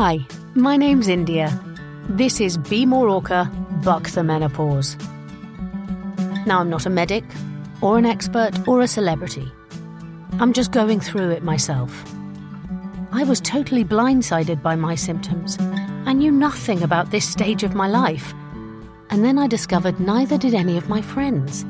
Hi, my name's India. This is Be More Orca, Buck the Menopause. Now, I'm not a medic, or an expert, or a celebrity. I'm just going through it myself. I was totally blindsided by my symptoms. I knew nothing about this stage of my life. And then I discovered neither did any of my friends.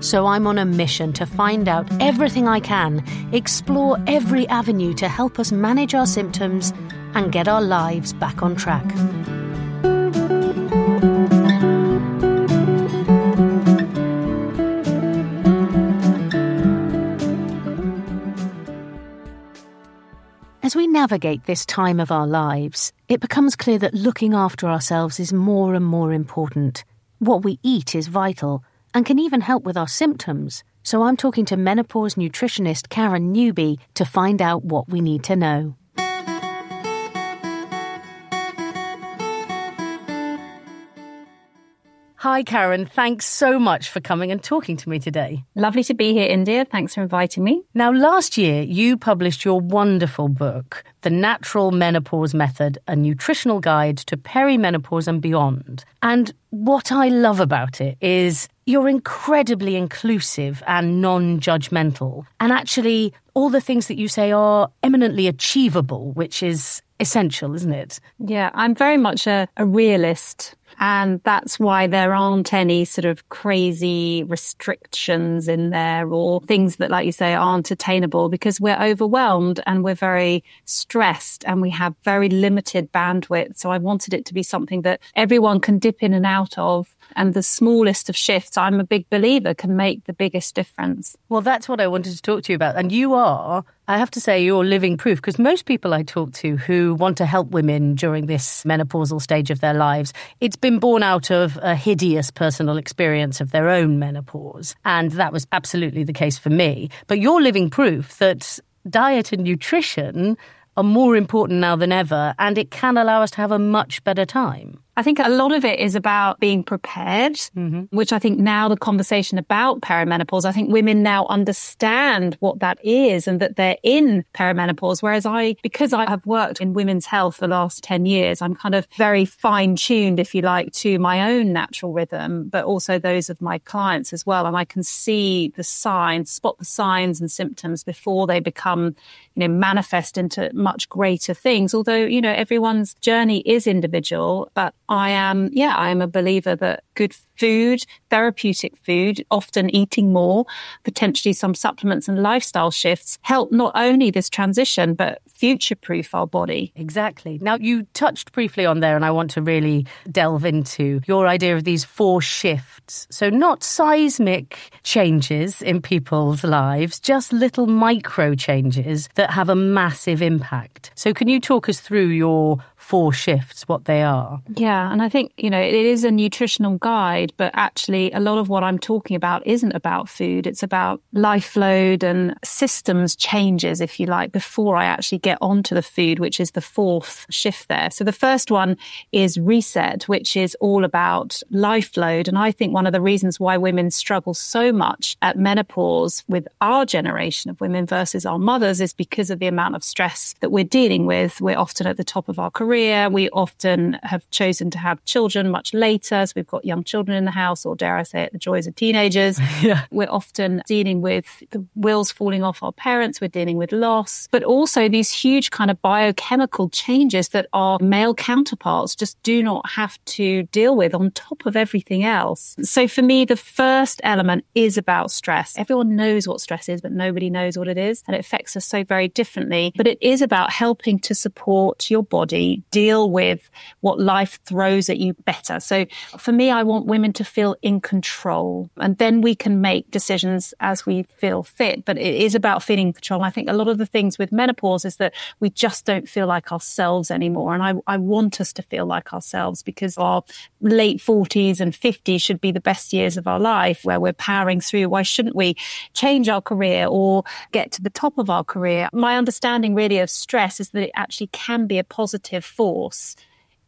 So I'm on a mission to find out everything I can, explore every avenue to help us manage our symptoms and get our lives back on track. As we navigate this time of our lives, it becomes clear that looking after ourselves is more and more important. What we eat is vital and can even help with our symptoms. So I'm talking to menopause nutritionist Karen Newby to find out what we need to know. Hi, Karen. Thanks so much for coming and talking to me today. Lovely to be here, India. Thanks for inviting me. Now, last year, you published your wonderful book, The Natural Menopause Method A Nutritional Guide to Perimenopause and Beyond. And what I love about it is you're incredibly inclusive and non judgmental. And actually, all the things that you say are eminently achievable, which is essential, isn't it? Yeah, I'm very much a, a realist. And that's why there aren't any sort of crazy restrictions in there or things that, like you say, aren't attainable because we're overwhelmed and we're very stressed and we have very limited bandwidth. So I wanted it to be something that everyone can dip in and out of. And the smallest of shifts, I'm a big believer, can make the biggest difference. Well, that's what I wanted to talk to you about. And you are, I have to say, you're living proof because most people I talk to who want to help women during this menopausal stage of their lives, it's been born out of a hideous personal experience of their own menopause. And that was absolutely the case for me. But you're living proof that diet and nutrition are more important now than ever, and it can allow us to have a much better time. I think a lot of it is about being prepared, mm-hmm. which I think now the conversation about perimenopause, I think women now understand what that is and that they're in perimenopause. Whereas I, because I have worked in women's health the last 10 years, I'm kind of very fine tuned, if you like, to my own natural rhythm, but also those of my clients as well. And I can see the signs, spot the signs and symptoms before they become, you know, manifest into much greater things. Although, you know, everyone's journey is individual, but I am, yeah, I am a believer that good food, therapeutic food, often eating more, potentially some supplements and lifestyle shifts help not only this transition, but future proof our body. Exactly. Now, you touched briefly on there, and I want to really delve into your idea of these four shifts. So, not seismic changes in people's lives, just little micro changes that have a massive impact. So, can you talk us through your four shifts, what they are. Yeah. And I think, you know, it is a nutritional guide, but actually a lot of what I'm talking about isn't about food. It's about life load and systems changes, if you like, before I actually get onto the food, which is the fourth shift there. So the first one is reset, which is all about life load. And I think one of the reasons why women struggle so much at menopause with our generation of women versus our mothers is because of the amount of stress that we're dealing with. We're often at the top of our career career. We often have chosen to have children much later. So we've got young children in the house, or dare I say it, the joys of teenagers. yeah. We're often dealing with the wheels falling off our parents. We're dealing with loss, but also these huge kind of biochemical changes that our male counterparts just do not have to deal with on top of everything else. So for me, the first element is about stress. Everyone knows what stress is, but nobody knows what it is. And it affects us so very differently. But it is about helping to support your body deal with what life throws at you better. So for me, I want women to feel in control and then we can make decisions as we feel fit. But it is about feeling control. I think a lot of the things with menopause is that we just don't feel like ourselves anymore. And I, I want us to feel like ourselves because our late 40s and 50s should be the best years of our life where we're powering through. Why shouldn't we change our career or get to the top of our career? My understanding really of stress is that it actually can be a positive force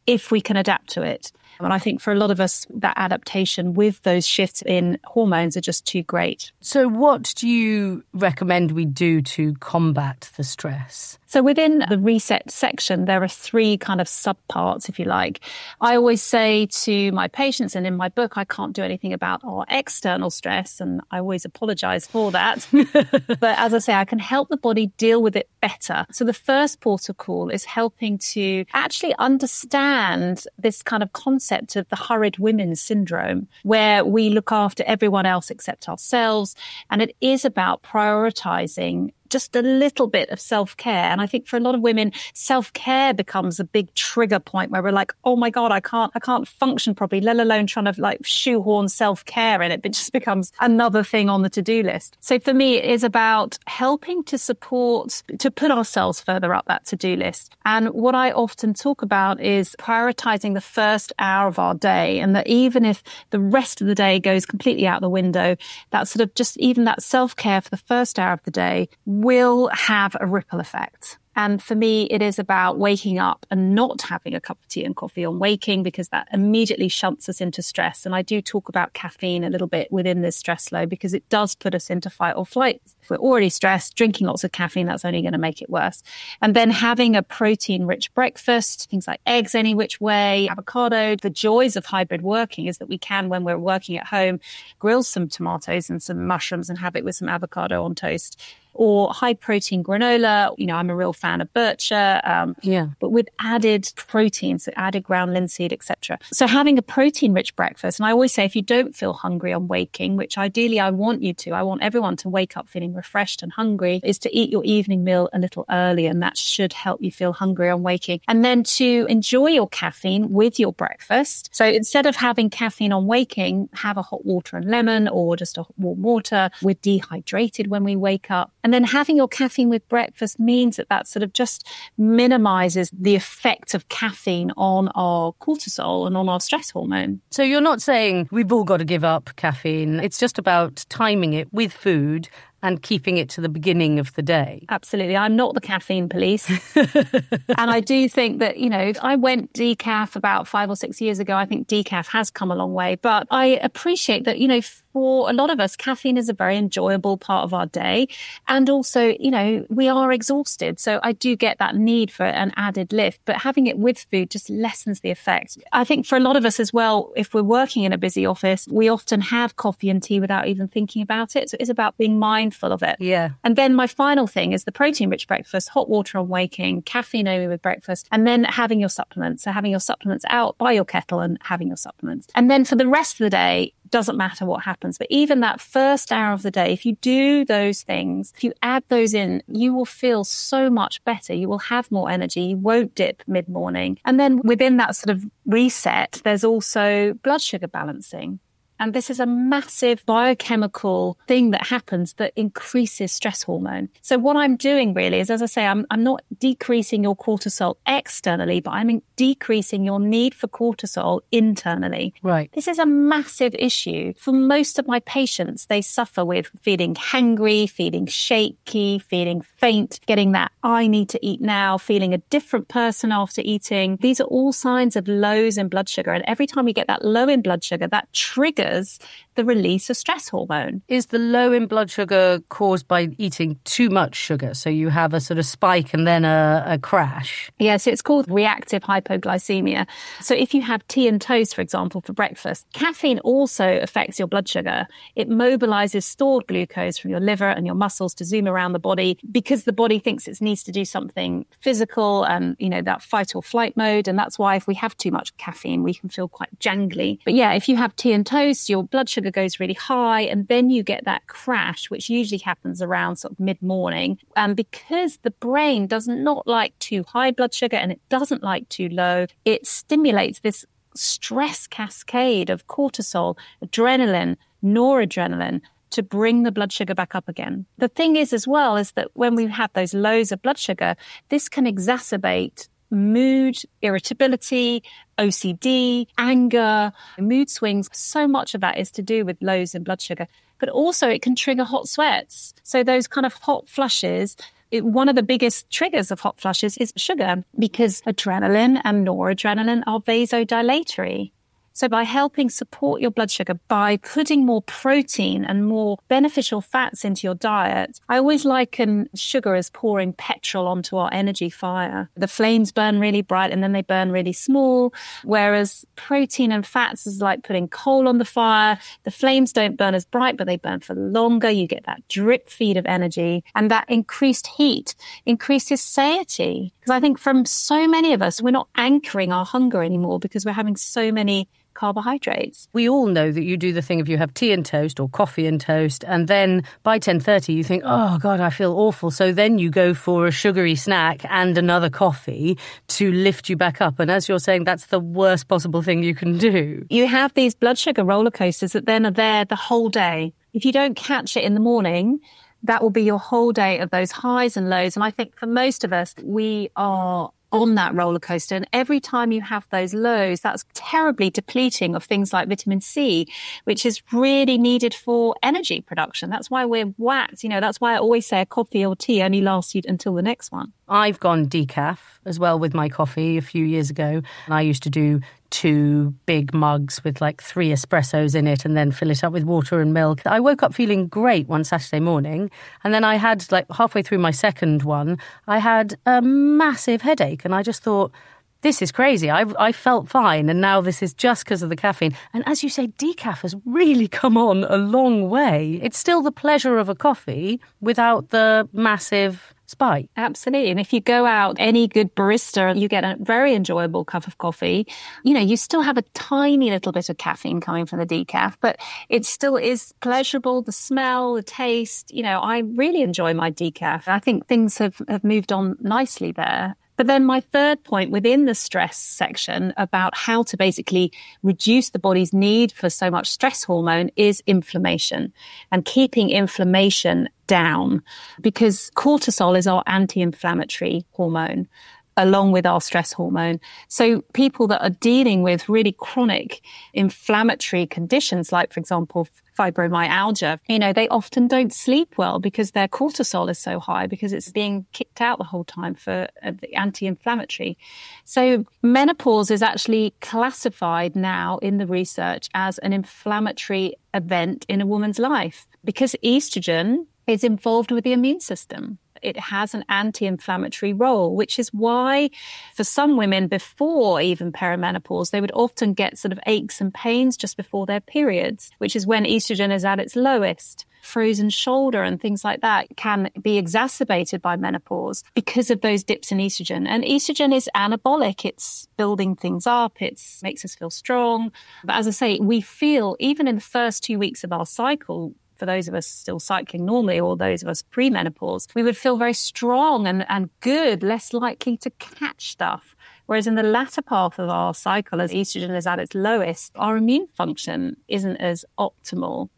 if we can adapt to it. And I think for a lot of us, that adaptation with those shifts in hormones are just too great. So, what do you recommend we do to combat the stress? So within the reset section, there are three kind of subparts, if you like. I always say to my patients and in my book, I can't do anything about our external stress. And I always apologize for that. but as I say, I can help the body deal with it better. So the first protocol is helping to actually understand this kind of concept of the hurried women syndrome, where we look after everyone else except ourselves. And it is about prioritizing just a little bit of self care. And I think for a lot of women, self care becomes a big trigger point where we're like, oh my God, I can't, I can't function properly, let alone trying to like shoehorn self care in it. It just becomes another thing on the to do list. So for me, it is about helping to support, to put ourselves further up that to do list. And what I often talk about is prioritizing the first hour of our day. And that even if the rest of the day goes completely out the window, that sort of just even that self care for the first hour of the day will have a ripple effect. And for me, it is about waking up and not having a cup of tea and coffee on waking because that immediately shunts us into stress. And I do talk about caffeine a little bit within this stress load because it does put us into fight or flight. We're already stressed, drinking lots of caffeine, that's only going to make it worse. And then having a protein rich breakfast, things like eggs any which way, avocado. The joys of hybrid working is that we can, when we're working at home, grill some tomatoes and some mushrooms and have it with some avocado on toast or high protein granola. You know, I'm a real fan of Bircher, um, yeah, but with added protein, so added ground linseed, etc. So having a protein rich breakfast, and I always say if you don't feel hungry on waking, which ideally I want you to, I want everyone to wake up feeling refreshed and hungry, is to eat your evening meal a little early, and that should help you feel hungry on waking. And then to enjoy your caffeine with your breakfast. So instead of having caffeine on waking, have a hot water and lemon or just a warm water. We're dehydrated when we wake up. And then having your caffeine with breakfast means that that sort of just minimizes the effect of caffeine on our cortisol and on our stress hormone. So you're not saying we've all got to give up caffeine. It's just about timing it with food and keeping it to the beginning of the day. Absolutely. I'm not the caffeine police. and I do think that, you know, I went decaf about five or six years ago. I think decaf has come a long way, but I appreciate that, you know, for a lot of us, caffeine is a very enjoyable part of our day. And also, you know, we are exhausted. So I do get that need for an added lift, but having it with food just lessens the effect. I think for a lot of us as well, if we're working in a busy office, we often have coffee and tea without even thinking about it. So it's about being mindful of it. Yeah. And then my final thing is the protein rich breakfast, hot water on waking, caffeine only with breakfast, and then having your supplements. So having your supplements out by your kettle and having your supplements. And then for the rest of the day, doesn't matter what happens. But even that first hour of the day, if you do those things, if you add those in, you will feel so much better. You will have more energy. You won't dip mid morning. And then within that sort of reset, there's also blood sugar balancing. And this is a massive biochemical thing that happens that increases stress hormone. So what I'm doing really is, as I say, I'm, I'm not decreasing your cortisol externally, but I'm decreasing your need for cortisol internally. Right. This is a massive issue. For most of my patients, they suffer with feeling hangry, feeling shaky, feeling faint, getting that I need to eat now, feeling a different person after eating. These are all signs of lows in blood sugar. And every time we get that low in blood sugar, that triggers triggers the release of stress hormone. Is the low in blood sugar caused by eating too much sugar? So you have a sort of spike and then a, a crash? Yeah, so it's called reactive hypoglycemia. So if you have tea and toast, for example, for breakfast, caffeine also affects your blood sugar. It mobilizes stored glucose from your liver and your muscles to zoom around the body because the body thinks it needs to do something physical and, you know, that fight or flight mode. And that's why if we have too much caffeine, we can feel quite jangly. But yeah, if you have tea and toast, your blood sugar goes really high and then you get that crash, which usually happens around sort of mid morning. And because the brain does not like too high blood sugar and it doesn't like too low, it stimulates this stress cascade of cortisol, adrenaline, noradrenaline to bring the blood sugar back up again. The thing is as well is that when we have those lows of blood sugar, this can exacerbate mood, irritability, OCD, anger, mood swings. So much of that is to do with lows in blood sugar, but also it can trigger hot sweats. So those kind of hot flushes it, one of the biggest triggers of hot flushes is sugar because adrenaline and noradrenaline are vasodilatory. So by helping support your blood sugar, by putting more protein and more beneficial fats into your diet, I always liken sugar as pouring petrol onto our energy fire. The flames burn really bright and then they burn really small. Whereas protein and fats is like putting coal on the fire. The flames don't burn as bright, but they burn for longer. You get that drip feed of energy and that increased heat increases satiety. Because I think from so many of us, we're not anchoring our hunger anymore because we're having so many carbohydrates. We all know that you do the thing if you have tea and toast or coffee and toast and then by 10:30 you think, "Oh god, I feel awful." So then you go for a sugary snack and another coffee to lift you back up. And as you're saying, that's the worst possible thing you can do. You have these blood sugar roller coasters that then are there the whole day. If you don't catch it in the morning, that will be your whole day of those highs and lows. And I think for most of us, we are on that roller coaster. And every time you have those lows, that's terribly depleting of things like vitamin C, which is really needed for energy production. That's why we're whacked. You know, that's why I always say a coffee or tea only lasts you until the next one. I've gone decaf as well with my coffee a few years ago. And I used to do two big mugs with like three espressos in it and then fill it up with water and milk. I woke up feeling great one Saturday morning. And then I had like halfway through my second one, I had a massive headache. And I just thought, this is crazy. I, I felt fine, and now this is just because of the caffeine. And as you say, decaf has really come on a long way. It's still the pleasure of a coffee without the massive spike. Absolutely. And if you go out, any good barista, you get a very enjoyable cup of coffee. You know, you still have a tiny little bit of caffeine coming from the decaf, but it still is pleasurable. The smell, the taste, you know, I really enjoy my decaf. I think things have, have moved on nicely there. But then my third point within the stress section about how to basically reduce the body's need for so much stress hormone is inflammation and keeping inflammation down because cortisol is our anti-inflammatory hormone along with our stress hormone. So people that are dealing with really chronic inflammatory conditions, like, for example, fibromyalgia, you know, they often don't sleep well because their cortisol is so high because it's being kicked out the whole time for uh, the anti-inflammatory. So menopause is actually classified now in the research as an inflammatory event in a woman's life because estrogen is involved with the immune system it has an anti-inflammatory role, which is why for some women before even perimenopause, they would often get sort of aches and pains just before their periods, which is when estrogen is at its lowest frozen shoulder and things like that can be exacerbated by menopause because of those dips in estrogen. And estrogen is anabolic. It's building things up. It makes us feel strong. But as I say, we feel even in the first two weeks of our cycle, for those of us still cycling normally or those of us pre-menopause, we would feel very strong and, and good, less likely to catch stuff. Whereas in the latter part of our cycle, as estrogen is at its lowest, our immune function isn't as optimal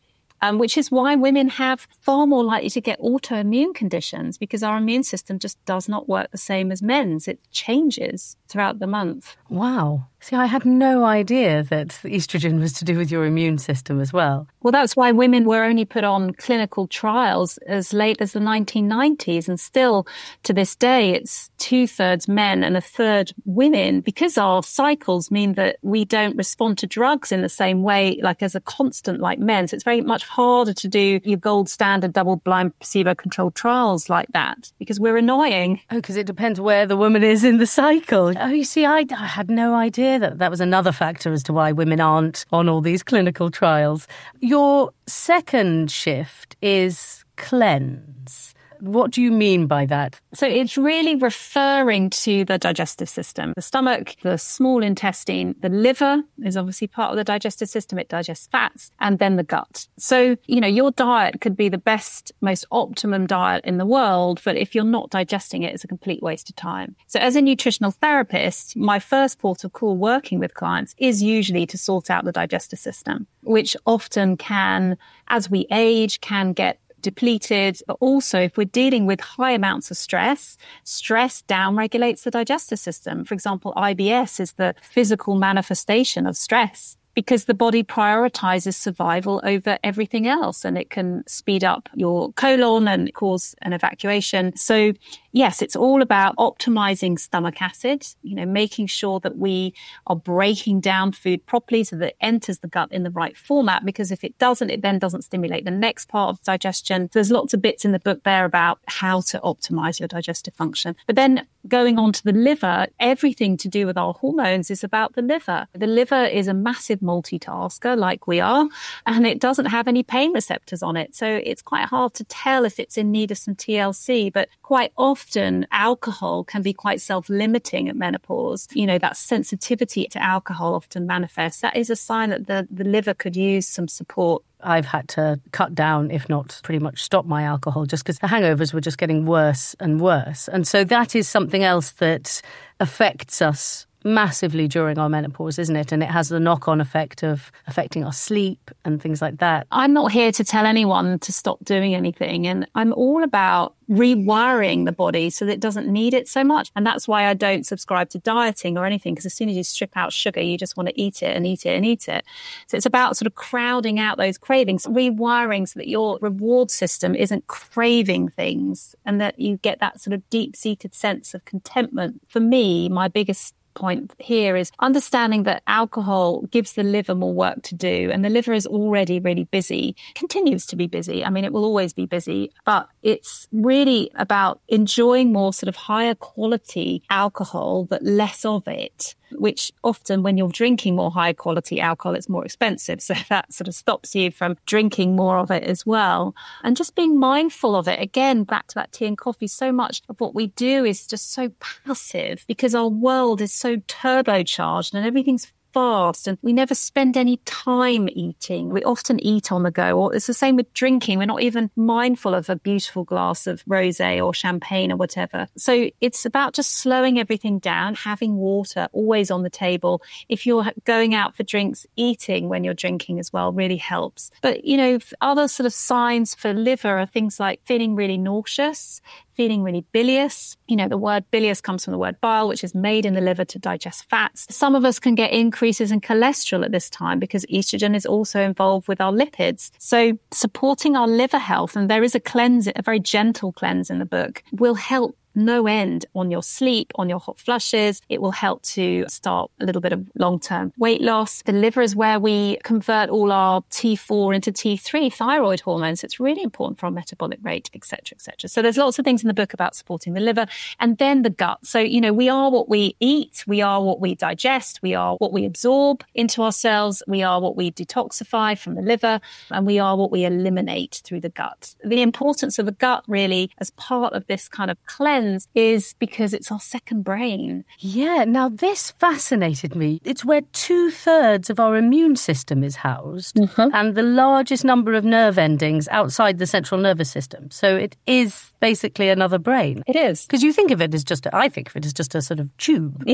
um, which is why women have far more likely to get autoimmune conditions because our immune system just does not work the same as men's. It changes throughout the month. Wow. See, I had no idea that estrogen was to do with your immune system as well. Well, that's why women were only put on clinical trials as late as the 1990s. And still to this day, it's two thirds men and a third women because our cycles mean that we don't respond to drugs in the same way, like as a constant like men. So it's very much harder to do your gold standard double blind placebo controlled trials like that because we're annoying. Oh, because it depends where the woman is in the cycle. Oh, you see, I, I had no idea that that was another factor as to why women aren't on all these clinical trials. Your second shift is cleanse. What do you mean by that? So it's really referring to the digestive system. The stomach, the small intestine, the liver is obviously part of the digestive system. It digests fats and then the gut. So, you know, your diet could be the best, most optimum diet in the world, but if you're not digesting it, it's a complete waste of time. So as a nutritional therapist, my first port of call working with clients is usually to sort out the digestive system, which often can, as we age, can get depleted. But also, if we're dealing with high amounts of stress, stress downregulates the digestive system. For example, IBS is the physical manifestation of stress. Because the body prioritizes survival over everything else and it can speed up your colon and cause an evacuation. So yes, it's all about optimizing stomach acid, you know, making sure that we are breaking down food properly so that it enters the gut in the right format. Because if it doesn't, it then doesn't stimulate the next part of digestion. There's lots of bits in the book there about how to optimize your digestive function. But then going on to the liver, everything to do with our hormones is about the liver. The liver is a massive multitasker like we are, and it doesn't have any pain receptors on it. So it's quite hard to tell if it's in need of some TLC, but quite often alcohol can be quite self-limiting at menopause. You know, that sensitivity to alcohol often manifests. That is a sign that the, the liver could use some support I've had to cut down, if not pretty much stop my alcohol, just because the hangovers were just getting worse and worse. And so that is something else that affects us massively during our menopause, isn't it? And it has the knock on effect of affecting our sleep and things like that. I'm not here to tell anyone to stop doing anything. And I'm all about rewiring the body so that it doesn't need it so much. And that's why I don't subscribe to dieting or anything, because as soon as you strip out sugar, you just want to eat it and eat it and eat it. So it's about sort of crowding out those cravings, rewiring so that your reward system isn't craving things and that you get that sort of deep seated sense of contentment. For me, my biggest point here is understanding that alcohol gives the liver more work to do and the liver is already really busy, continues to be busy. I mean, it will always be busy, but it's really about enjoying more sort of higher quality alcohol, but less of it which often when you're drinking more high quality alcohol, it's more expensive. So that sort of stops you from drinking more of it as well. And just being mindful of it. Again, back to that tea and coffee, so much of what we do is just so passive because our world is so turbocharged and everything's fast and we never spend any time eating. We often eat on the go. Or it's the same with drinking. We're not even mindful of a beautiful glass of rosé or champagne or whatever. So it's about just slowing everything down, having water always on the table. If you're going out for drinks, eating when you're drinking as well really helps. But, you know, other sort of signs for liver are things like feeling really nauseous, feeling really bilious. You know, the word bilious comes from the word bile, which is made in the liver to digest fats. Some of us can get increases in cholesterol at this time because estrogen is also involved with our lipids. So supporting our liver health, and there is a cleanse, a very gentle cleanse in the book, will help no end on your sleep, on your hot flushes. It will help to start a little bit of long term weight loss. The liver is where we convert all our T4 into T3 thyroid hormones. It's really important for our metabolic rate, etc., etc. So there's lots of things in the book about supporting the liver and then the gut. So, you know, we are what we eat. We are what we digest. We are what we absorb into our cells. We are what we detoxify from the liver and we are what we eliminate through the gut. The importance of the gut really as part of this kind of cleanse is because it's our second brain. Yeah, now this fascinated me. It's where two thirds of our immune system is housed mm-hmm. and the largest number of nerve endings outside the central nervous system. So it is basically another brain. It is. Because you think of it as just, a, I think of it as just a sort of tube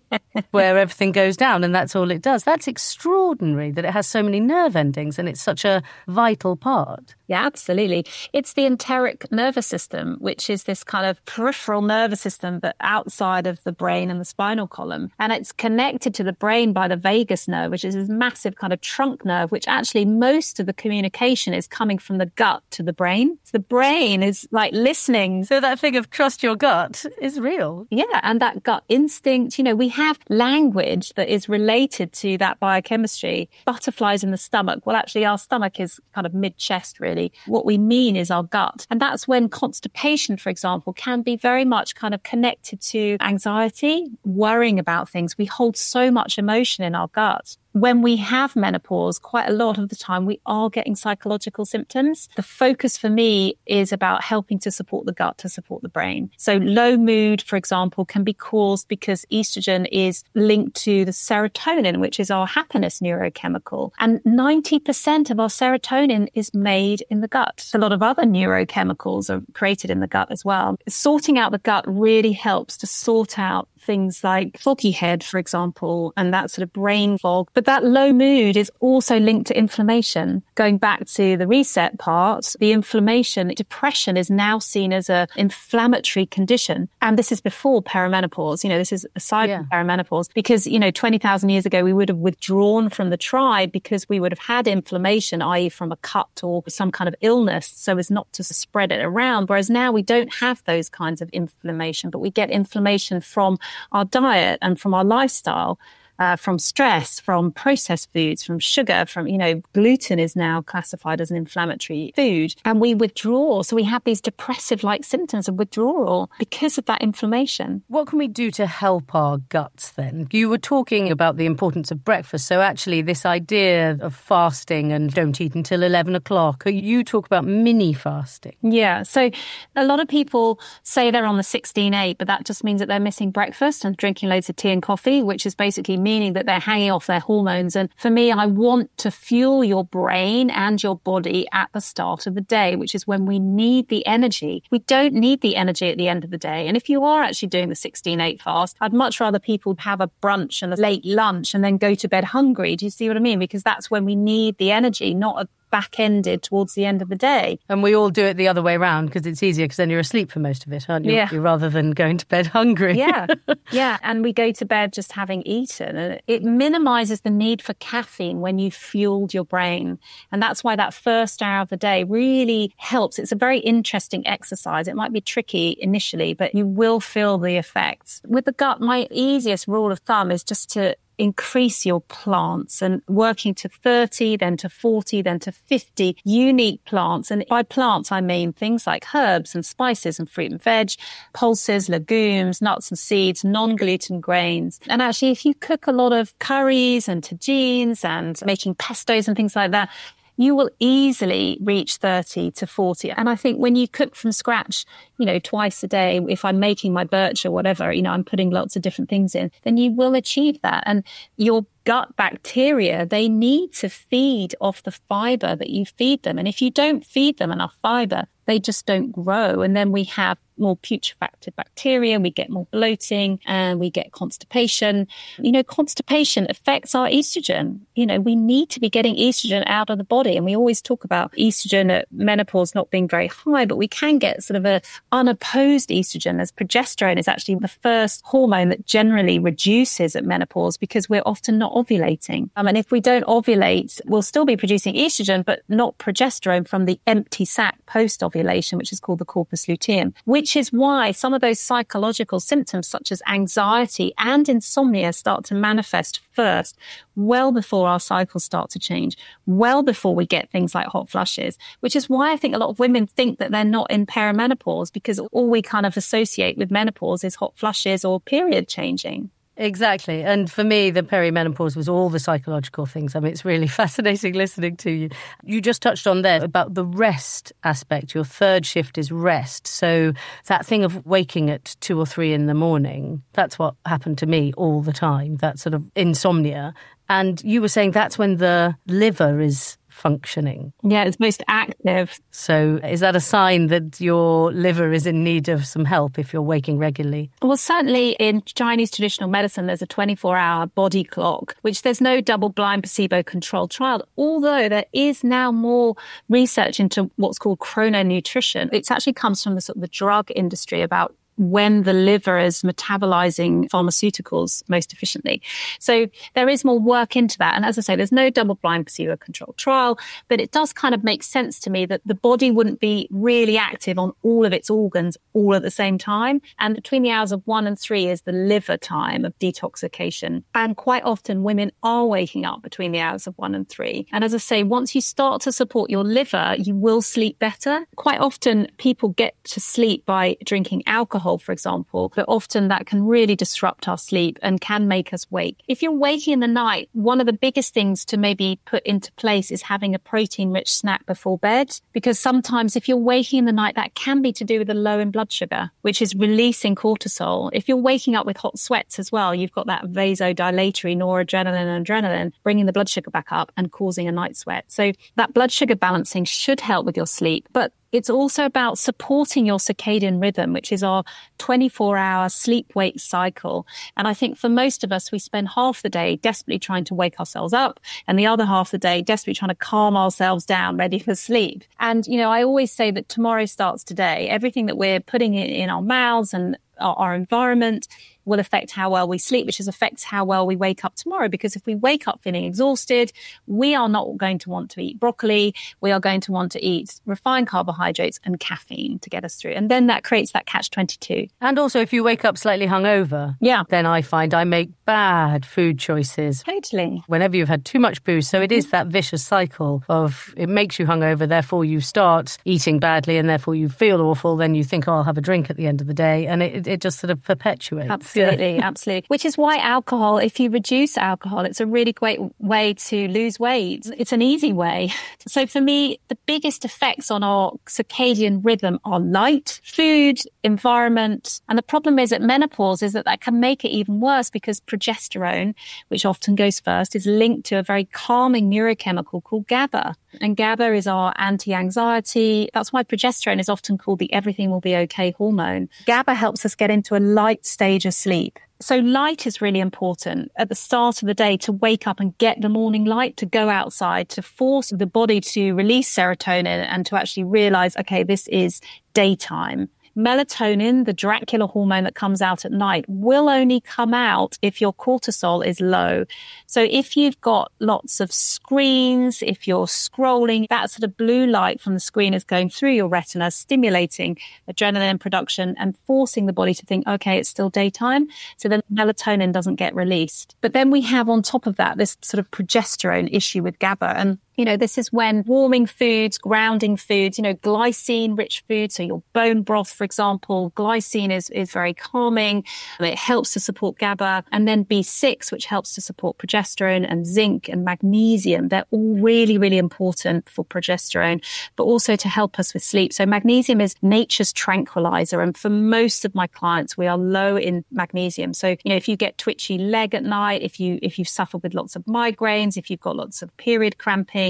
where everything goes down and that's all it does. That's extraordinary that it has so many nerve endings and it's such a vital part. Yeah, absolutely. It's the enteric nervous system, which is this kind of peripheral nervous system, but outside of the brain and the spinal column. And it's connected to the brain by the vagus nerve, which is this massive kind of trunk nerve, which actually most of the communication is coming from the gut to the brain. So the brain is like listening. So that thing of trust your gut is real. Yeah. And that gut instinct, you know, we have language that is related to that biochemistry. Butterflies in the stomach. Well, actually our stomach is kind of mid chest, really really. What we mean is our gut. And that's when constipation, for example, can be very much kind of connected to anxiety, worrying about things. We hold so much emotion in our gut when we have menopause, quite a lot of the time we are getting psychological symptoms. The focus for me is about helping to support the gut, to support the brain. So low mood, for example, can be caused because estrogen is linked to the serotonin, which is our happiness neurochemical. And 90% of our serotonin is made in the gut. A lot of other neurochemicals are created in the gut as well. Sorting out the gut really helps to sort out things like foggy head, for example, and that sort of brain fog. But that low mood is also linked to inflammation. Going back to the reset part, the inflammation, depression is now seen as an inflammatory condition. And this is before perimenopause. You know, this is aside yeah. from perimenopause because, you know, 20,000 years ago, we would have withdrawn from the tribe because we would have had inflammation, i.e. from a cut or some kind of illness so as not to spread it around. Whereas now we don't have those kinds of inflammation, but we get inflammation from our diet and from our lifestyle uh, from stress, from processed foods, from sugar, from, you know, gluten is now classified as an inflammatory food. And we withdraw. So we have these depressive like symptoms of withdrawal because of that inflammation. What can we do to help our guts then? You were talking about the importance of breakfast. So actually, this idea of fasting and don't eat until 11 o'clock, you talk about mini fasting. Yeah. So a lot of people say they're on the 16 8, but that just means that they're missing breakfast and drinking loads of tea and coffee, which is basically meaning that they're hanging off their hormones. And for me, I want to fuel your brain and your body at the start of the day, which is when we need the energy. We don't need the energy at the end of the day. And if you are actually doing the 16-8 fast, I'd much rather people have a brunch and a late lunch and then go to bed hungry. Do you see what I mean? Because that's when we need the energy, not a back ended towards the end of the day. And we all do it the other way around because it's easier because then you're asleep for most of it, aren't you? Yeah. Rather than going to bed hungry. yeah. Yeah. And we go to bed just having eaten. And it minimizes the need for caffeine when you've fueled your brain. And that's why that first hour of the day really helps. It's a very interesting exercise. It might be tricky initially, but you will feel the effects. With the gut, my easiest rule of thumb is just to increase your plants and working to 30, then to 40, then to 50 unique plants. And by plants, I mean things like herbs and spices and fruit and veg, pulses, legumes, nuts and seeds, non-gluten grains. And actually, if you cook a lot of curries and tagines and making pestos and things like that, you will easily reach 30 to 40. And I think when you cook from scratch, you know, twice a day, if I'm making my birch or whatever, you know, I'm putting lots of different things in, then you will achieve that. And your gut bacteria, they need to feed off the fiber that you feed them. And if you don't feed them enough fiber, they just don't grow. And then we have more putrefacted bacteria, we get more bloating and we get constipation. You know, constipation affects our estrogen. You know, we need to be getting estrogen out of the body. And we always talk about estrogen at menopause not being very high, but we can get sort of a unopposed estrogen as progesterone is actually the first hormone that generally reduces at menopause because we're often not ovulating. Um, and if we don't ovulate, we'll still be producing estrogen, but not progesterone from the empty sac post ovulation, which is called the corpus luteum, which is why some of those psychological symptoms such as anxiety and insomnia start to manifest first, well before our cycles start to change, well before we get things like hot flushes, which is why I think a lot of women think that they're not in perimenopause because all we kind of associate with menopause is hot flushes or period changing. Exactly. And for me, the perimenopause was all the psychological things. I mean, it's really fascinating listening to you. You just touched on there about the rest aspect. Your third shift is rest. So that thing of waking at two or three in the morning, that's what happened to me all the time, that sort of insomnia. And you were saying that's when the liver is functioning. Yeah, it's most active. So, is that a sign that your liver is in need of some help if you're waking regularly? Well, certainly in Chinese traditional medicine, there's a 24 hour body clock, which there's no double blind placebo controlled trial, although there is now more research into what's called chrononutrition. It actually comes from the sort of the drug industry about when the liver is metabolizing pharmaceuticals most efficiently. So there is more work into that. And as I say, there's no double blind placebo controlled trial, but it does kind of make sense to me that the body wouldn't be really active on all of its organs all at the same time. And between the hours of one and three is the liver time of detoxification. And quite often women are waking up between the hours of one and three. And as I say, once you start to support your liver, you will sleep better. Quite often people get to sleep by drinking alcohol alcohol, for example, but often that can really disrupt our sleep and can make us wake. If you're waking in the night, one of the biggest things to maybe put into place is having a protein rich snack before bed. Because sometimes if you're waking in the night, that can be to do with a low in blood sugar, which is releasing cortisol. If you're waking up with hot sweats as well, you've got that vasodilatory noradrenaline and adrenaline bringing the blood sugar back up and causing a night sweat. So that blood sugar balancing should help with your sleep. But It's also about supporting your circadian rhythm, which is our 24 hour sleep wake cycle. And I think for most of us, we spend half the day desperately trying to wake ourselves up and the other half the day desperately trying to calm ourselves down, ready for sleep. And, you know, I always say that tomorrow starts today. Everything that we're putting in, in our mouths and our, our environment will affect how well we sleep, which is affects how well we wake up tomorrow. Because if we wake up feeling exhausted, we are not going to want to eat broccoli. We are going to want to eat refined carbohydrates and caffeine to get us through. And then that creates that catch 22. And also, if you wake up slightly hungover, yeah, then I find I make bad food choices. Totally. Whenever you've had too much booze. So it is that vicious cycle of it makes you hungover, therefore you start eating badly and therefore you feel awful. Then you think, oh, I'll have a drink at the end of the day. And it, it just sort of perpetuates. Absolutely, absolutely. Which is why alcohol, if you reduce alcohol, it's a really great way to lose weight. It's an easy way. So for me, the biggest effects on our circadian rhythm are light, food, environment. And the problem is at menopause is that that can make it even worse because progesterone, which often goes first, is linked to a very calming neurochemical called GABA. And GABA is our anti-anxiety. That's why progesterone is often called the everything will be okay hormone. GABA helps us get into a light stage of sleep. So light is really important at the start of the day to wake up and get the morning light, to go outside, to force the body to release serotonin and to actually realize, okay, this is daytime melatonin, the Dracula hormone that comes out at night, will only come out if your cortisol is low. So if you've got lots of screens, if you're scrolling, that sort of blue light from the screen is going through your retina, stimulating adrenaline production and forcing the body to think, okay, it's still daytime. So then melatonin doesn't get released. But then we have on top of that this sort of progesterone issue with GABA. And you know, this is when warming foods, grounding foods, you know, glycine rich foods. So your bone broth, for example, glycine is, is very calming. It helps to support GABA and then B6, which helps to support progesterone and zinc and magnesium. They're all really, really important for progesterone, but also to help us with sleep. So magnesium is nature's tranquilizer. And for most of my clients, we are low in magnesium. So, you know, if you get twitchy leg at night, if you, if you suffer with lots of migraines, if you've got lots of period cramping,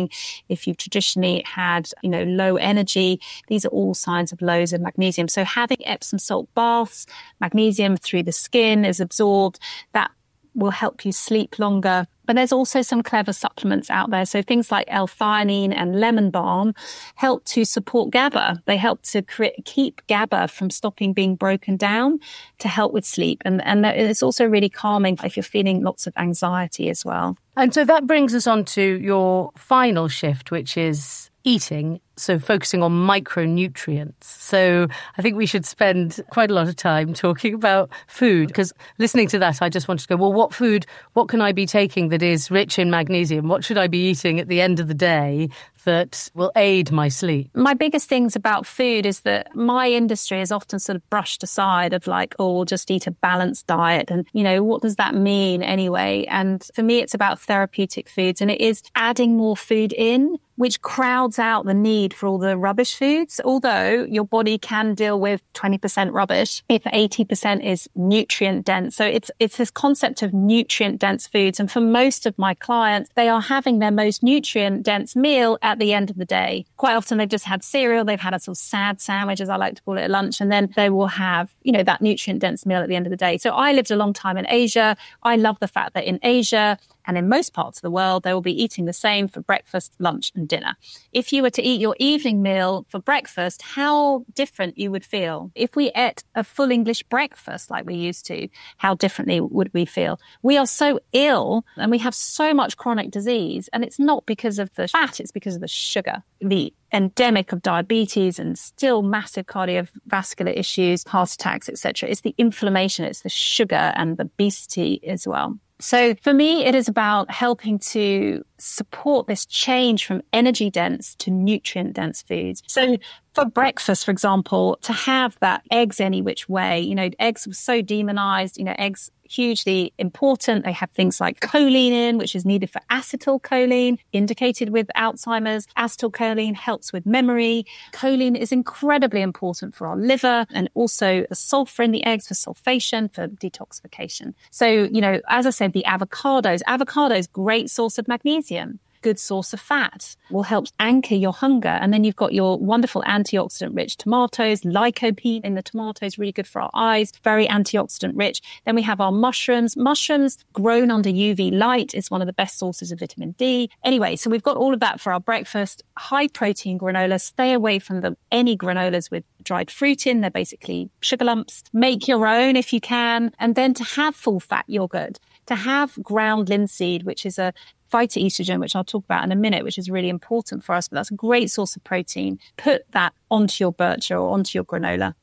if you've traditionally had, you know, low energy, these are all signs of lows in magnesium. So having Epsom salt baths, magnesium through the skin is absorbed. That will help you sleep longer. But there's also some clever supplements out there. So things like L-theanine and lemon balm help to support GABA. They help to keep GABA from stopping being broken down to help with sleep. And, and it's also really calming if you're feeling lots of anxiety as well. And so that brings us on to your final shift, which is eating so focusing on micronutrients. So I think we should spend quite a lot of time talking about food because listening to that, I just wanted to go, well, what food, what can I be taking that is rich in magnesium? What should I be eating at the end of the day that will aid my sleep? My biggest things about food is that my industry is often sort of brushed aside of like, oh, just eat a balanced diet. And, you know, what does that mean anyway? And for me, it's about therapeutic foods and it is adding more food in which crowds out the need for all the rubbish foods. Although your body can deal with 20% rubbish if 80% is nutrient dense. So it's, it's this concept of nutrient dense foods. And for most of my clients, they are having their most nutrient dense meal at the end of the day. Quite often they've just had cereal. They've had a sort of sad sandwich, as I like to call it at lunch. And then they will have, you know, that nutrient dense meal at the end of the day. So I lived a long time in Asia. I love the fact that in Asia, and in most parts of the world, they will be eating the same for breakfast, lunch, and dinner. If you were to eat your evening meal for breakfast, how different you would feel. If we ate a full English breakfast like we used to, how differently would we feel? We are so ill and we have so much chronic disease, and it's not because of the fat, it's because of the sugar. The endemic of diabetes and still massive cardiovascular issues, heart attacks, etc. It's the inflammation, it's the sugar and the obesity as well. So for me, it is about helping to support this change from energy dense to nutrient dense foods. So for breakfast, for example, to have that eggs any which way, you know, eggs were so demonized, you know, eggs hugely important. They have things like choline in, which is needed for acetylcholine, indicated with Alzheimer's. Acetylcholine helps with memory. Choline is incredibly important for our liver and also the sulfur in the eggs for sulfation, for detoxification. So, you know, as I said, the avocados, avocados, great source of magnesium. Good source of fat, will help anchor your hunger. And then you've got your wonderful antioxidant rich tomatoes, lycopene in the tomatoes, really good for our eyes, very antioxidant rich. Then we have our mushrooms. Mushrooms grown under UV light is one of the best sources of vitamin D. Anyway, so we've got all of that for our breakfast. High protein granola. Stay away from the any granolas with dried fruit in. They're basically sugar lumps. Make your own if you can. And then to have full fat yogurt, to have ground linseed, which is a phytoestrogen, which I'll talk about in a minute, which is really important for us, but that's a great source of protein. Put that onto your bircher or onto your granola.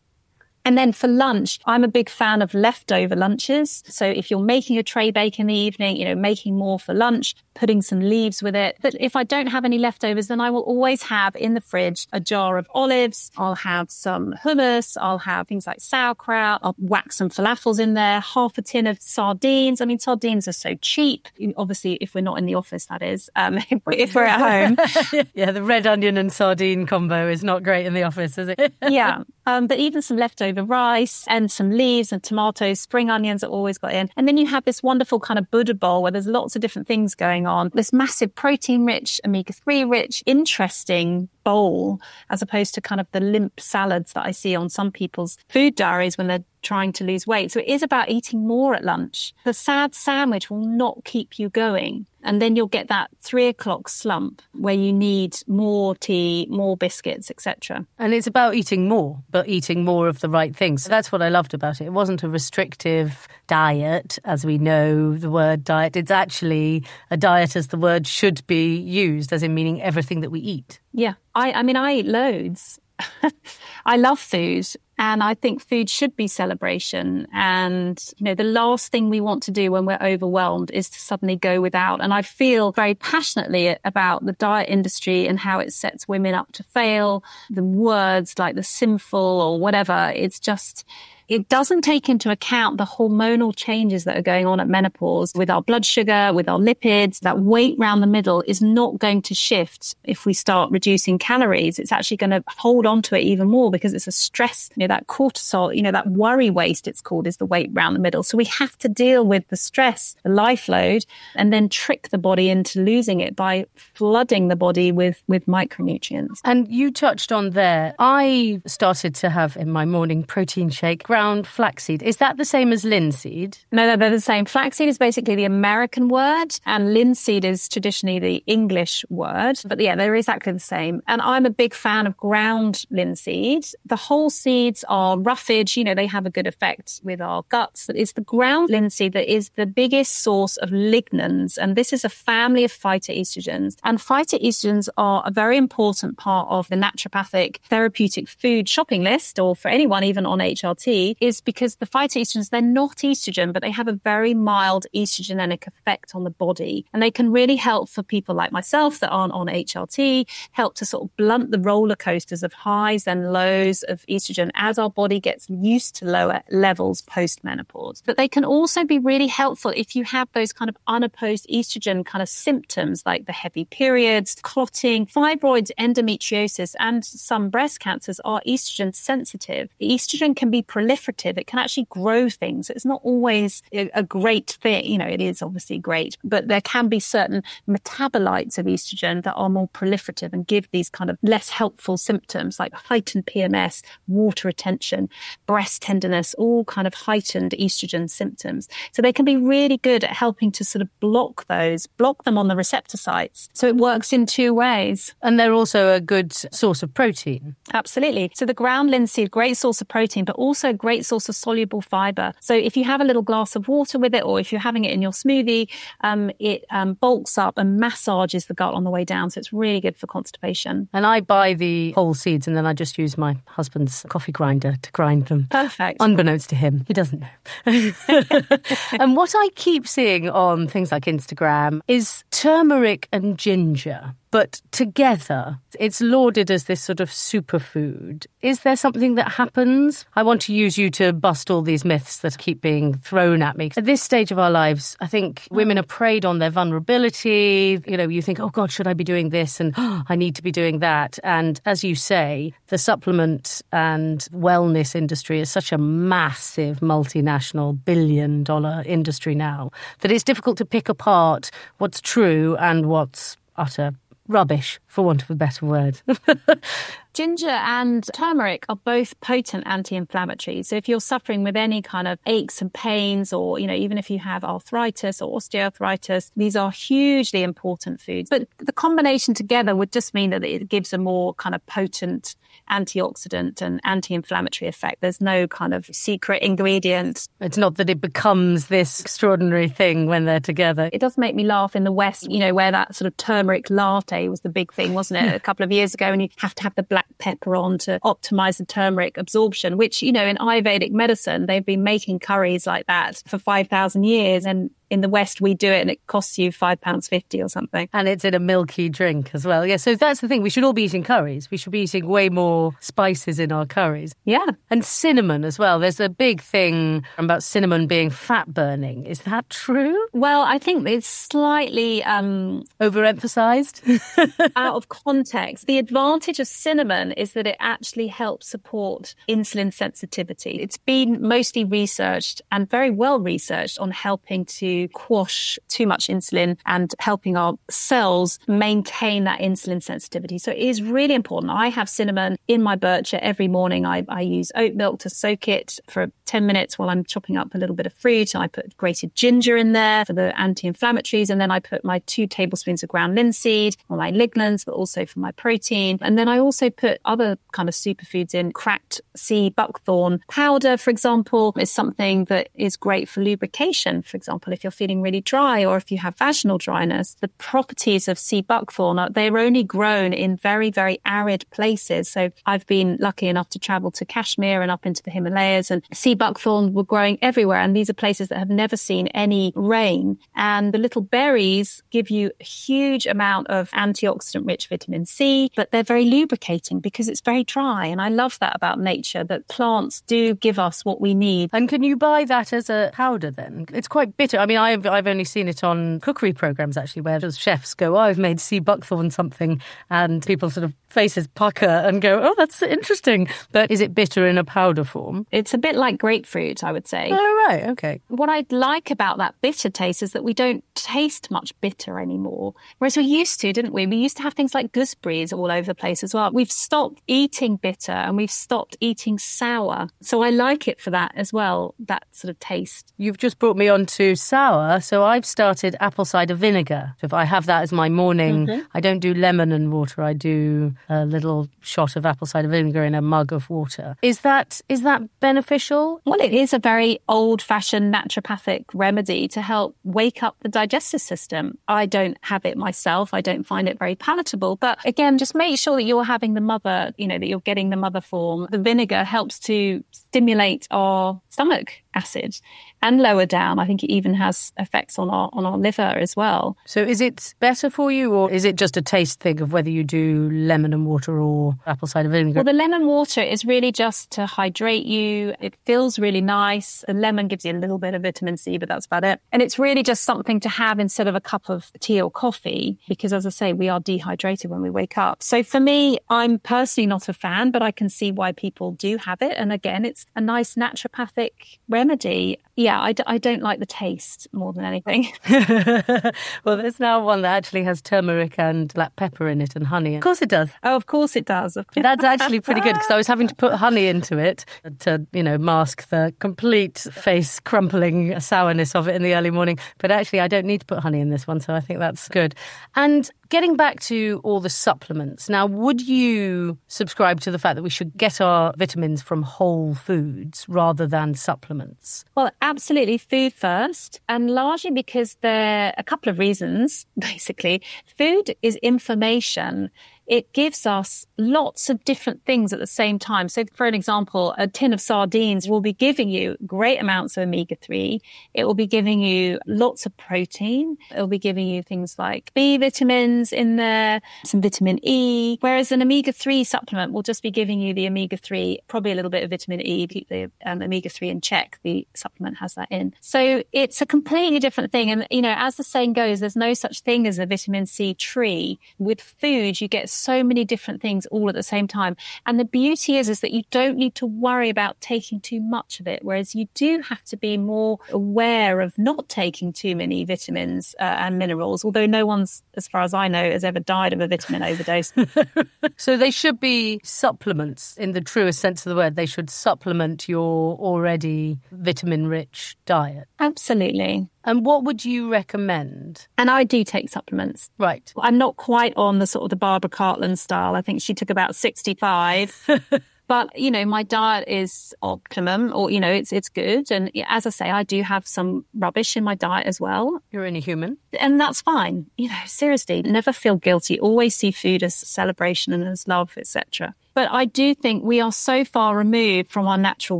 And then for lunch, I'm a big fan of leftover lunches. So if you're making a tray bake in the evening, you know, making more for lunch, putting some leaves with it. But if I don't have any leftovers, then I will always have in the fridge a jar of olives. I'll have some hummus. I'll have things like sauerkraut. I'll whack some falafels in there, half a tin of sardines. I mean, sardines are so cheap. Obviously, if we're not in the office, that is. Um, if we're at home. yeah, the red onion and sardine combo is not great in the office, is it? yeah. Um, but even some leftover rice and some leaves and tomatoes, spring onions are always got in. And then you have this wonderful kind of Buddha bowl where there's lots of different things going on. This massive protein rich, omega 3 rich, interesting bowl as opposed to kind of the limp salads that I see on some people's food diaries when they're trying to lose weight. So it is about eating more at lunch. The sad sandwich will not keep you going. And then you'll get that three o'clock slump where you need more tea, more biscuits, etc. And it's about eating more, but eating more of the right things. So that's what I loved about it. It wasn't a restrictive diet, as we know the word diet. It's actually a diet as the word should be used, as in meaning everything that we eat. Yeah. I, I mean, I eat loads. I love food and I think food should be celebration. And, you know, the last thing we want to do when we're overwhelmed is to suddenly go without. And I feel very passionately about the diet industry and how it sets women up to fail. The words like the sinful or whatever. It's just, it doesn't take into account the hormonal changes that are going on at menopause with our blood sugar, with our lipids. That weight round the middle is not going to shift if we start reducing calories. It's actually going to hold on to it even more because it's a stress, you know, that cortisol, you know, that worry waist it's called is the weight round the middle. So we have to deal with the stress, the life load, and then trick the body into losing it by flooding the body with, with micronutrients. And you touched on there, I started to have in my morning protein shake ground flaxseed. Is that the same as linseed? No, no, they're the same. Flaxseed is basically the American word, and linseed is traditionally the English word. But yeah, they're exactly the same. And I'm a big fan of ground linseed. The whole seeds are roughage. You know, they have a good effect with our guts. But it's the ground linseed that is the biggest source of lignans. And this is a family of phytoestrogens. And phytoestrogens are a very important part of the naturopathic therapeutic food shopping list, or for anyone even on HRT is because the phytoestrogens, they're not estrogen, but they have a very mild estrogenic effect on the body. And they can really help for people like myself that aren't on HRT, help to sort of blunt the roller coasters of highs and lows of estrogen as our body gets used to lower levels post menopause. But they can also be really helpful if you have those kind of unopposed estrogen kind of symptoms like the heavy periods, clotting, fibroids, endometriosis, and some breast cancers are estrogen sensitive. The estrogen can be proliferated proliferative. It can actually grow things. It's not always a great thing. You know, it is obviously great, but there can be certain metabolites of estrogen that are more proliferative and give these kind of less helpful symptoms like heightened PMS, water retention, breast tenderness, all kind of heightened estrogen symptoms. So they can be really good at helping to sort of block those, block them on the receptor sites. So it works in two ways. And they're also a good source of protein. Absolutely. So the ground linseed, great source of protein, but also great source of soluble fiber. So if you have a little glass of water with it, or if you're having it in your smoothie, um, it um, bulks up and massages the gut on the way down. So it's really good for constipation. And I buy the whole seeds and then I just use my husband's coffee grinder to grind them. Perfect. Unbeknownst to him, he doesn't know. and what I keep seeing on things like Instagram is turmeric and ginger but together it's lauded as this sort of superfood. Is there something that happens? I want to use you to bust all these myths that keep being thrown at me. At this stage of our lives, I think women are preyed on their vulnerability. You know, you think, oh God, should I be doing this? And oh, I need to be doing that. And as you say, the supplement and wellness industry is such a massive multinational billion dollar industry now that it's difficult to pick apart what's true and what's utter rubbish, for want of a better word. Ginger and turmeric are both potent anti-inflammatories. So if you're suffering with any kind of aches and pains, or, you know, even if you have arthritis or osteoarthritis, these are hugely important foods. But the combination together would just mean that it gives a more kind of potent antioxidant and anti-inflammatory effect. There's no kind of secret ingredient. It's not that it becomes this extraordinary thing when they're together. It does make me laugh in the West, you know, where that sort of turmeric latte was the big thing, wasn't it? a couple of years ago, and you have to have the black pepper on to optimize the turmeric absorption, which, you know, in Ayurvedic medicine, they've been making curries like that for 5,000 years. And in the West, we do it and it costs you £5.50 or something. And it's in a milky drink as well. Yeah. So that's the thing. We should all be eating curries. We should be eating way more spices in our curries. Yeah. And cinnamon as well. There's a big thing about cinnamon being fat burning. Is that true? Well, I think it's slightly um, overemphasized, out of context. The advantage of cinnamon is that it actually helps support insulin sensitivity. It's been mostly researched and very well researched on helping to quash too much insulin and helping our cells maintain that insulin sensitivity. So it is really important. I have cinnamon in my bircher every morning. I, I use oat milk to soak it for 10 minutes while I'm chopping up a little bit of fruit. I put grated ginger in there for the anti-inflammatories. And then I put my two tablespoons of ground linseed for my lignans, but also for my protein. And then I also put other kind of superfoods in. Cracked sea buckthorn powder, for example, is something that is great for lubrication. For example, if you're feeling really dry or if you have vaginal dryness, the properties of sea buckthorn are they're only grown in very, very arid places. So I've been lucky enough to travel to Kashmir and up into the Himalayas and sea buckthorn were growing everywhere. And these are places that have never seen any rain. And the little berries give you a huge amount of antioxidant rich vitamin C, but they're very lubricating because it's very dry. And I love that about nature that plants do give us what we need. And can you buy that as a powder then? It's quite bitter. I mean, I've, I've only seen it on cookery programs actually, where chefs go, oh, I've made sea buckthorn something, and people sort of faces pucker and go, oh, that's interesting. But is it bitter in a powder form? It's a bit like grapefruit, I would say. Oh, right. Okay. What I like about that bitter taste is that we don't taste much bitter anymore. Whereas we used to, didn't we? We used to have things like gooseberries all over the place as well. We've stopped eating bitter and we've stopped eating sour. So I like it for that as well, that sort of taste. You've just brought me on to sour. So I've started apple cider vinegar. So if I have that as my morning, mm-hmm. I don't do lemon and water. I do a little shot of apple cider vinegar in a mug of water. Is that is that beneficial? Well, it is a very old-fashioned naturopathic remedy to help wake up the digestive system. I don't have it myself. I don't find it very palatable, but again, just make sure that you're having the mother, you know, that you're getting the mother form. The vinegar helps to stimulate our stomach acid and lower down. I think it even has effects on our on our liver as well. So is it better for you or is it just a taste thing of whether you do lemon and water or apple cider vinegar? Well, the lemon water is really just to hydrate you. It feels really nice. The lemon gives you a little bit of vitamin C, but that's about it. And it's really just something to have instead of a cup of tea or coffee because as I say, we are dehydrated when we wake up. So for me, I'm personally not a fan, but I can see why people do have it. And again, it's a nice naturopathic remedy remedy yeah, I d- I don't like the taste more than anything. well, there's now one that actually has turmeric and black pepper in it and honey. Of course it does. Oh, of course it does. That's actually pretty good because I was having to put honey into it to, you know, mask the complete face crumpling sourness of it in the early morning. But actually, I don't need to put honey in this one, so I think that's good. And getting back to all the supplements, now, would you subscribe to the fact that we should get our vitamins from whole foods rather than supplements? Well, absolutely food first, and largely because there are a couple of reasons, basically. Food is information it gives us lots of different things at the same time. So for an example, a tin of sardines will be giving you great amounts of omega 3. It will be giving you lots of protein. It will be giving you things like B vitamins in there, some vitamin E, whereas an omega 3 supplement will just be giving you the omega 3, probably a little bit of vitamin E, keep the um, omega 3 in check. The supplement has that in. So it's a completely different thing. And, you know, as the saying goes, there's no such thing as a vitamin C tree. With food, you get so many different things all at the same time. And the beauty is, is that you don't need to worry about taking too much of it. Whereas you do have to be more aware of not taking too many vitamins uh, and minerals, although no one's, as far as I know, has ever died of a vitamin overdose. so they should be supplements in the truest sense of the word. They should supplement your already vitamin rich diet. Absolutely. And what would you recommend? And I do take supplements. Right. I'm not quite on the sort of the Barbara Cartland style. I think she took about 65. but you know my diet is optimum or you know it's it's good and as i say i do have some rubbish in my diet as well you're only human and that's fine you know seriously never feel guilty always see food as celebration and as love etc but I do think we are so far removed from our natural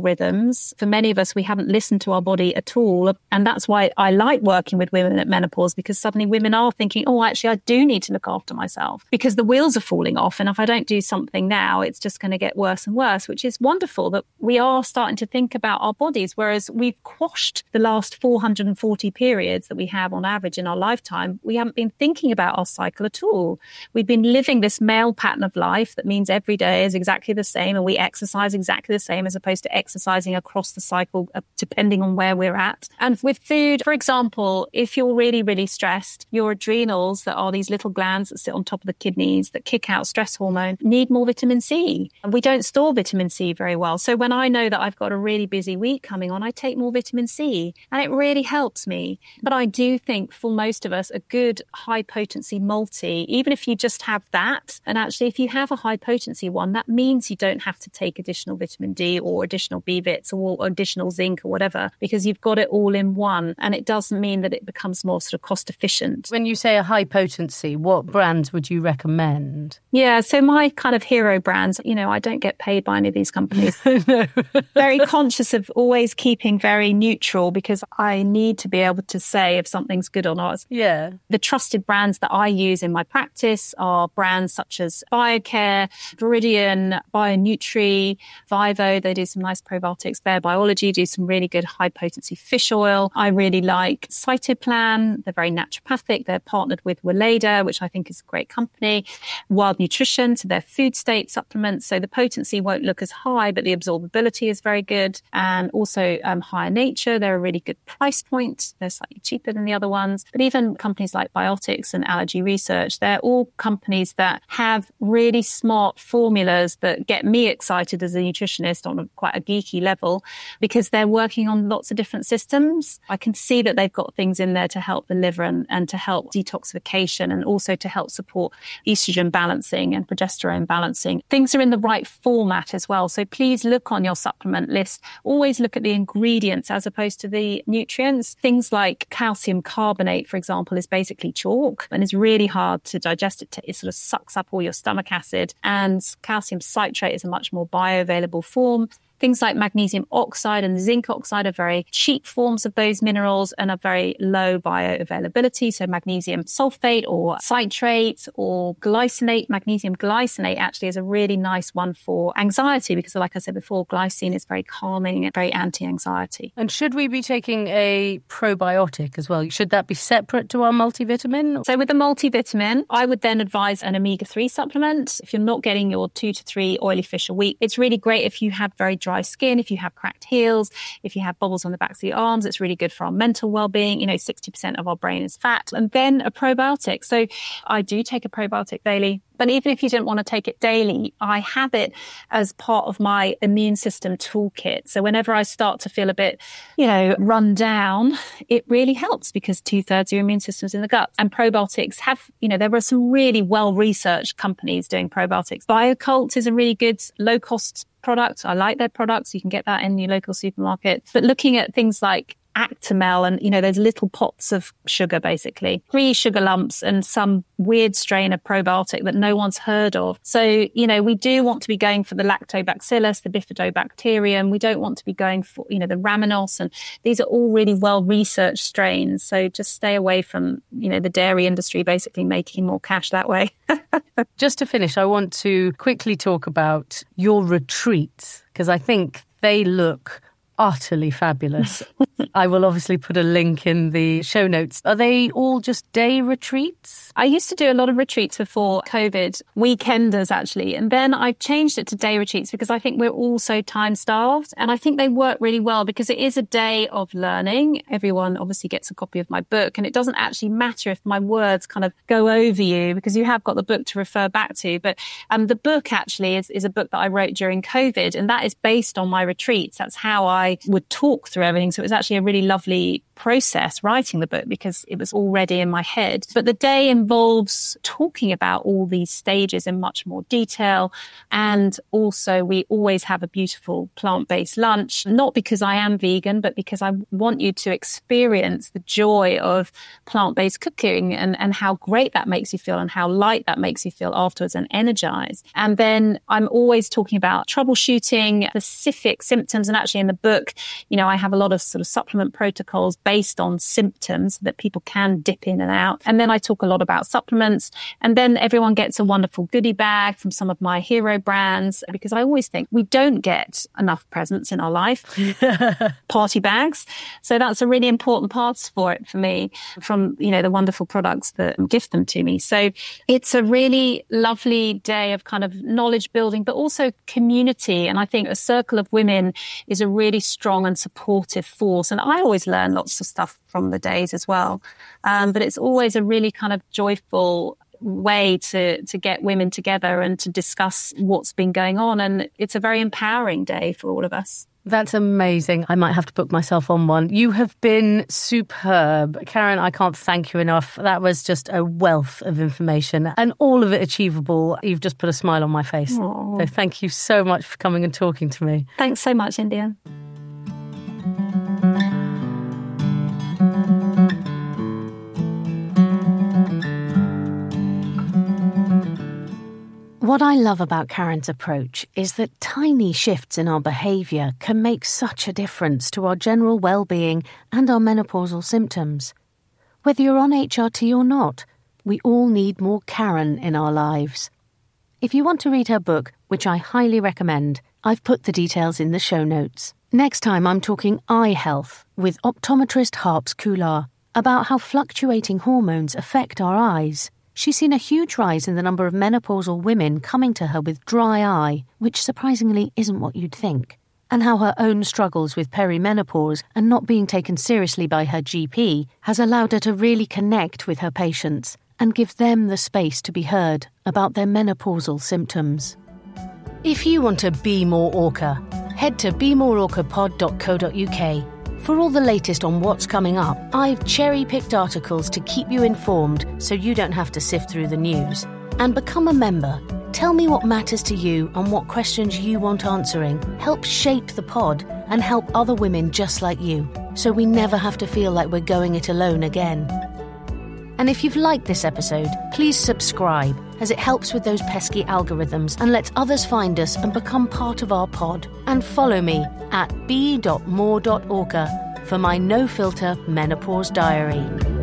rhythms. For many of us, we haven't listened to our body at all. And that's why I like working with women at menopause because suddenly women are thinking, oh, actually, I do need to look after myself because the wheels are falling off. And if I don't do something now, it's just going to get worse and worse, which is wonderful that we are starting to think about our bodies. Whereas we've quashed the last 440 periods that we have on average in our lifetime. We haven't been thinking about our cycle at all. We've been living this male pattern of life that means every day is exactly the same and we exercise exactly the same as opposed to exercising across the cycle uh, depending on where we're at. And with food, for example, if you're really, really stressed, your adrenals that are these little glands that sit on top of the kidneys that kick out stress hormone need more vitamin C. And we don't store vitamin C very well. So when I know that I've got a really busy week coming on, I take more vitamin C and it really helps me. But I do think for most of us, a good high potency multi, even if you just have that, and actually if you have a high potency one, that means you don't have to take additional vitamin D or additional B vits or additional zinc or whatever because you've got it all in one. And it doesn't mean that it becomes more sort of cost efficient. When you say a high potency, what brands would you recommend? Yeah, so my kind of hero brands, you know, I don't get paid by any of these companies. very conscious of always keeping very neutral because I need to be able to say if something's good or not. Yeah. The trusted brands that I use in my practice are brands such as BioCare, Viridian, Nutrition, BioNutri, Vivo, they do some nice probiotics. Bare Biology do some really good high potency fish oil. I really like Cytoplan. They're very naturopathic. They're partnered with Weleda, which I think is a great company. Wild Nutrition, so they're food state supplements. So the potency won't look as high, but the absorbability is very good. And also um, Higher Nature, they're a really good price point. They're slightly cheaper than the other ones. But even companies like Biotics and Allergy Research, they're all companies that have really smart formulas that get me excited as a nutritionist on a, quite a geeky level because they're working on lots of different systems. I can see that they've got things in there to help the liver and, and to help detoxification and also to help support estrogen balancing and progesterone balancing. Things are in the right format as well. So please look on your supplement list. Always look at the ingredients as opposed to the nutrients. Things like calcium carbonate, for example, is basically chalk and is really hard to digest. It, it sort of sucks up all your stomach acid and calcium calcium citrate is a much more bioavailable form. Things like magnesium oxide and zinc oxide are very cheap forms of those minerals and are very low bioavailability. So magnesium sulfate or citrate or glycinate, magnesium glycinate actually is a really nice one for anxiety because like I said before, glycine is very calming and very anti-anxiety. And should we be taking a probiotic as well? Should that be separate to our multivitamin? So with the multivitamin, I would then advise an omega-3 supplement. If you're not getting your two to three oily fish a week, it's really great if you have very dry skin, if you have cracked heels, if you have bubbles on the backs of your arms, it's really good for our mental well-being. You know, 60% of our brain is fat. And then a probiotic. So I do take a probiotic daily. But even if you didn't want to take it daily, I have it as part of my immune system toolkit. So whenever I start to feel a bit, you know, run down, it really helps because two thirds of your immune system is in the gut. And probiotics have, you know, there were some really well researched companies doing probiotics. Bio-Kult is a really good low cost product. I like their products. You can get that in your local supermarket. But looking at things like Actimel and, you know, those little pots of sugar, basically. Three sugar lumps and some weird strain of probiotic that no one's heard of. So, you know, we do want to be going for the lactobacillus, the bifidobacterium. We don't want to be going for, you know, the rhamnosus. And these are all really well researched strains. So just stay away from, you know, the dairy industry basically making more cash that way. just to finish, I want to quickly talk about your retreats because I think they look utterly fabulous. I will obviously put a link in the show notes. Are they all just day retreats? I used to do a lot of retreats before COVID, weekenders actually. And then I changed it to day retreats because I think we're all so time starved. And I think they work really well because it is a day of learning. Everyone obviously gets a copy of my book and it doesn't actually matter if my words kind of go over you because you have got the book to refer back to. But um, the book actually is, is a book that I wrote during COVID and that is based on my retreats. That's how I would talk through everything. So it was actually a really lovely process writing the book because it was already in my head. But the day involves talking about all these stages in much more detail. And also we always have a beautiful plant-based lunch, not because I am vegan, but because I want you to experience the joy of plant-based cooking and, and how great that makes you feel and how light that makes you feel afterwards and energized. And then I'm always talking about troubleshooting specific symptoms. And actually in the book, you know, I have a lot of sort of supplement protocols based on symptoms that people can dip in and out. And then I talk a lot about supplements. And then everyone gets a wonderful goodie bag from some of my hero brands because I always think we don't get enough presents in our life, party bags. So that's a really important part for it for me from, you know, the wonderful products that gift them to me. So it's a really lovely day of kind of knowledge building, but also community. And I think a circle of women is a really strong and supportive force. And I always learn lots of stuff from the days as well. Um, but it's always a really kind of joyful way to to get women together and to discuss what's been going on and it's a very empowering day for all of us that's amazing. I might have to book myself on one. You have been superb. Karen, I can't thank you enough. That was just a wealth of information and all of it achievable. You've just put a smile on my face. Aww. So thank you so much for coming and talking to me. Thanks so much, India. What I love about Karen's approach is that tiny shifts in our behaviour can make such a difference to our general well-being and our menopausal symptoms. Whether you're on HRT or not, we all need more Karen in our lives. If you want to read her book, which I highly recommend, I've put the details in the show notes. Next time, I'm talking eye health with optometrist Harps Kular about how fluctuating hormones affect our eyes she's seen a huge rise in the number of menopausal women coming to her with dry eye, which surprisingly isn't what you'd think, and how her own struggles with perimenopause and not being taken seriously by her GP has allowed her to really connect with her patients and give them the space to be heard about their menopausal symptoms. If you want to be more Orca, head to bemoreorcapod.co.uk for all the latest on what's coming up, I've cherry picked articles to keep you informed so you don't have to sift through the news. And become a member. Tell me what matters to you and what questions you want answering. Help shape the pod and help other women just like you so we never have to feel like we're going it alone again. And if you've liked this episode, please subscribe as it helps with those pesky algorithms and lets others find us and become part of our pod. And follow me at be.more.orca for my no filter menopause diary.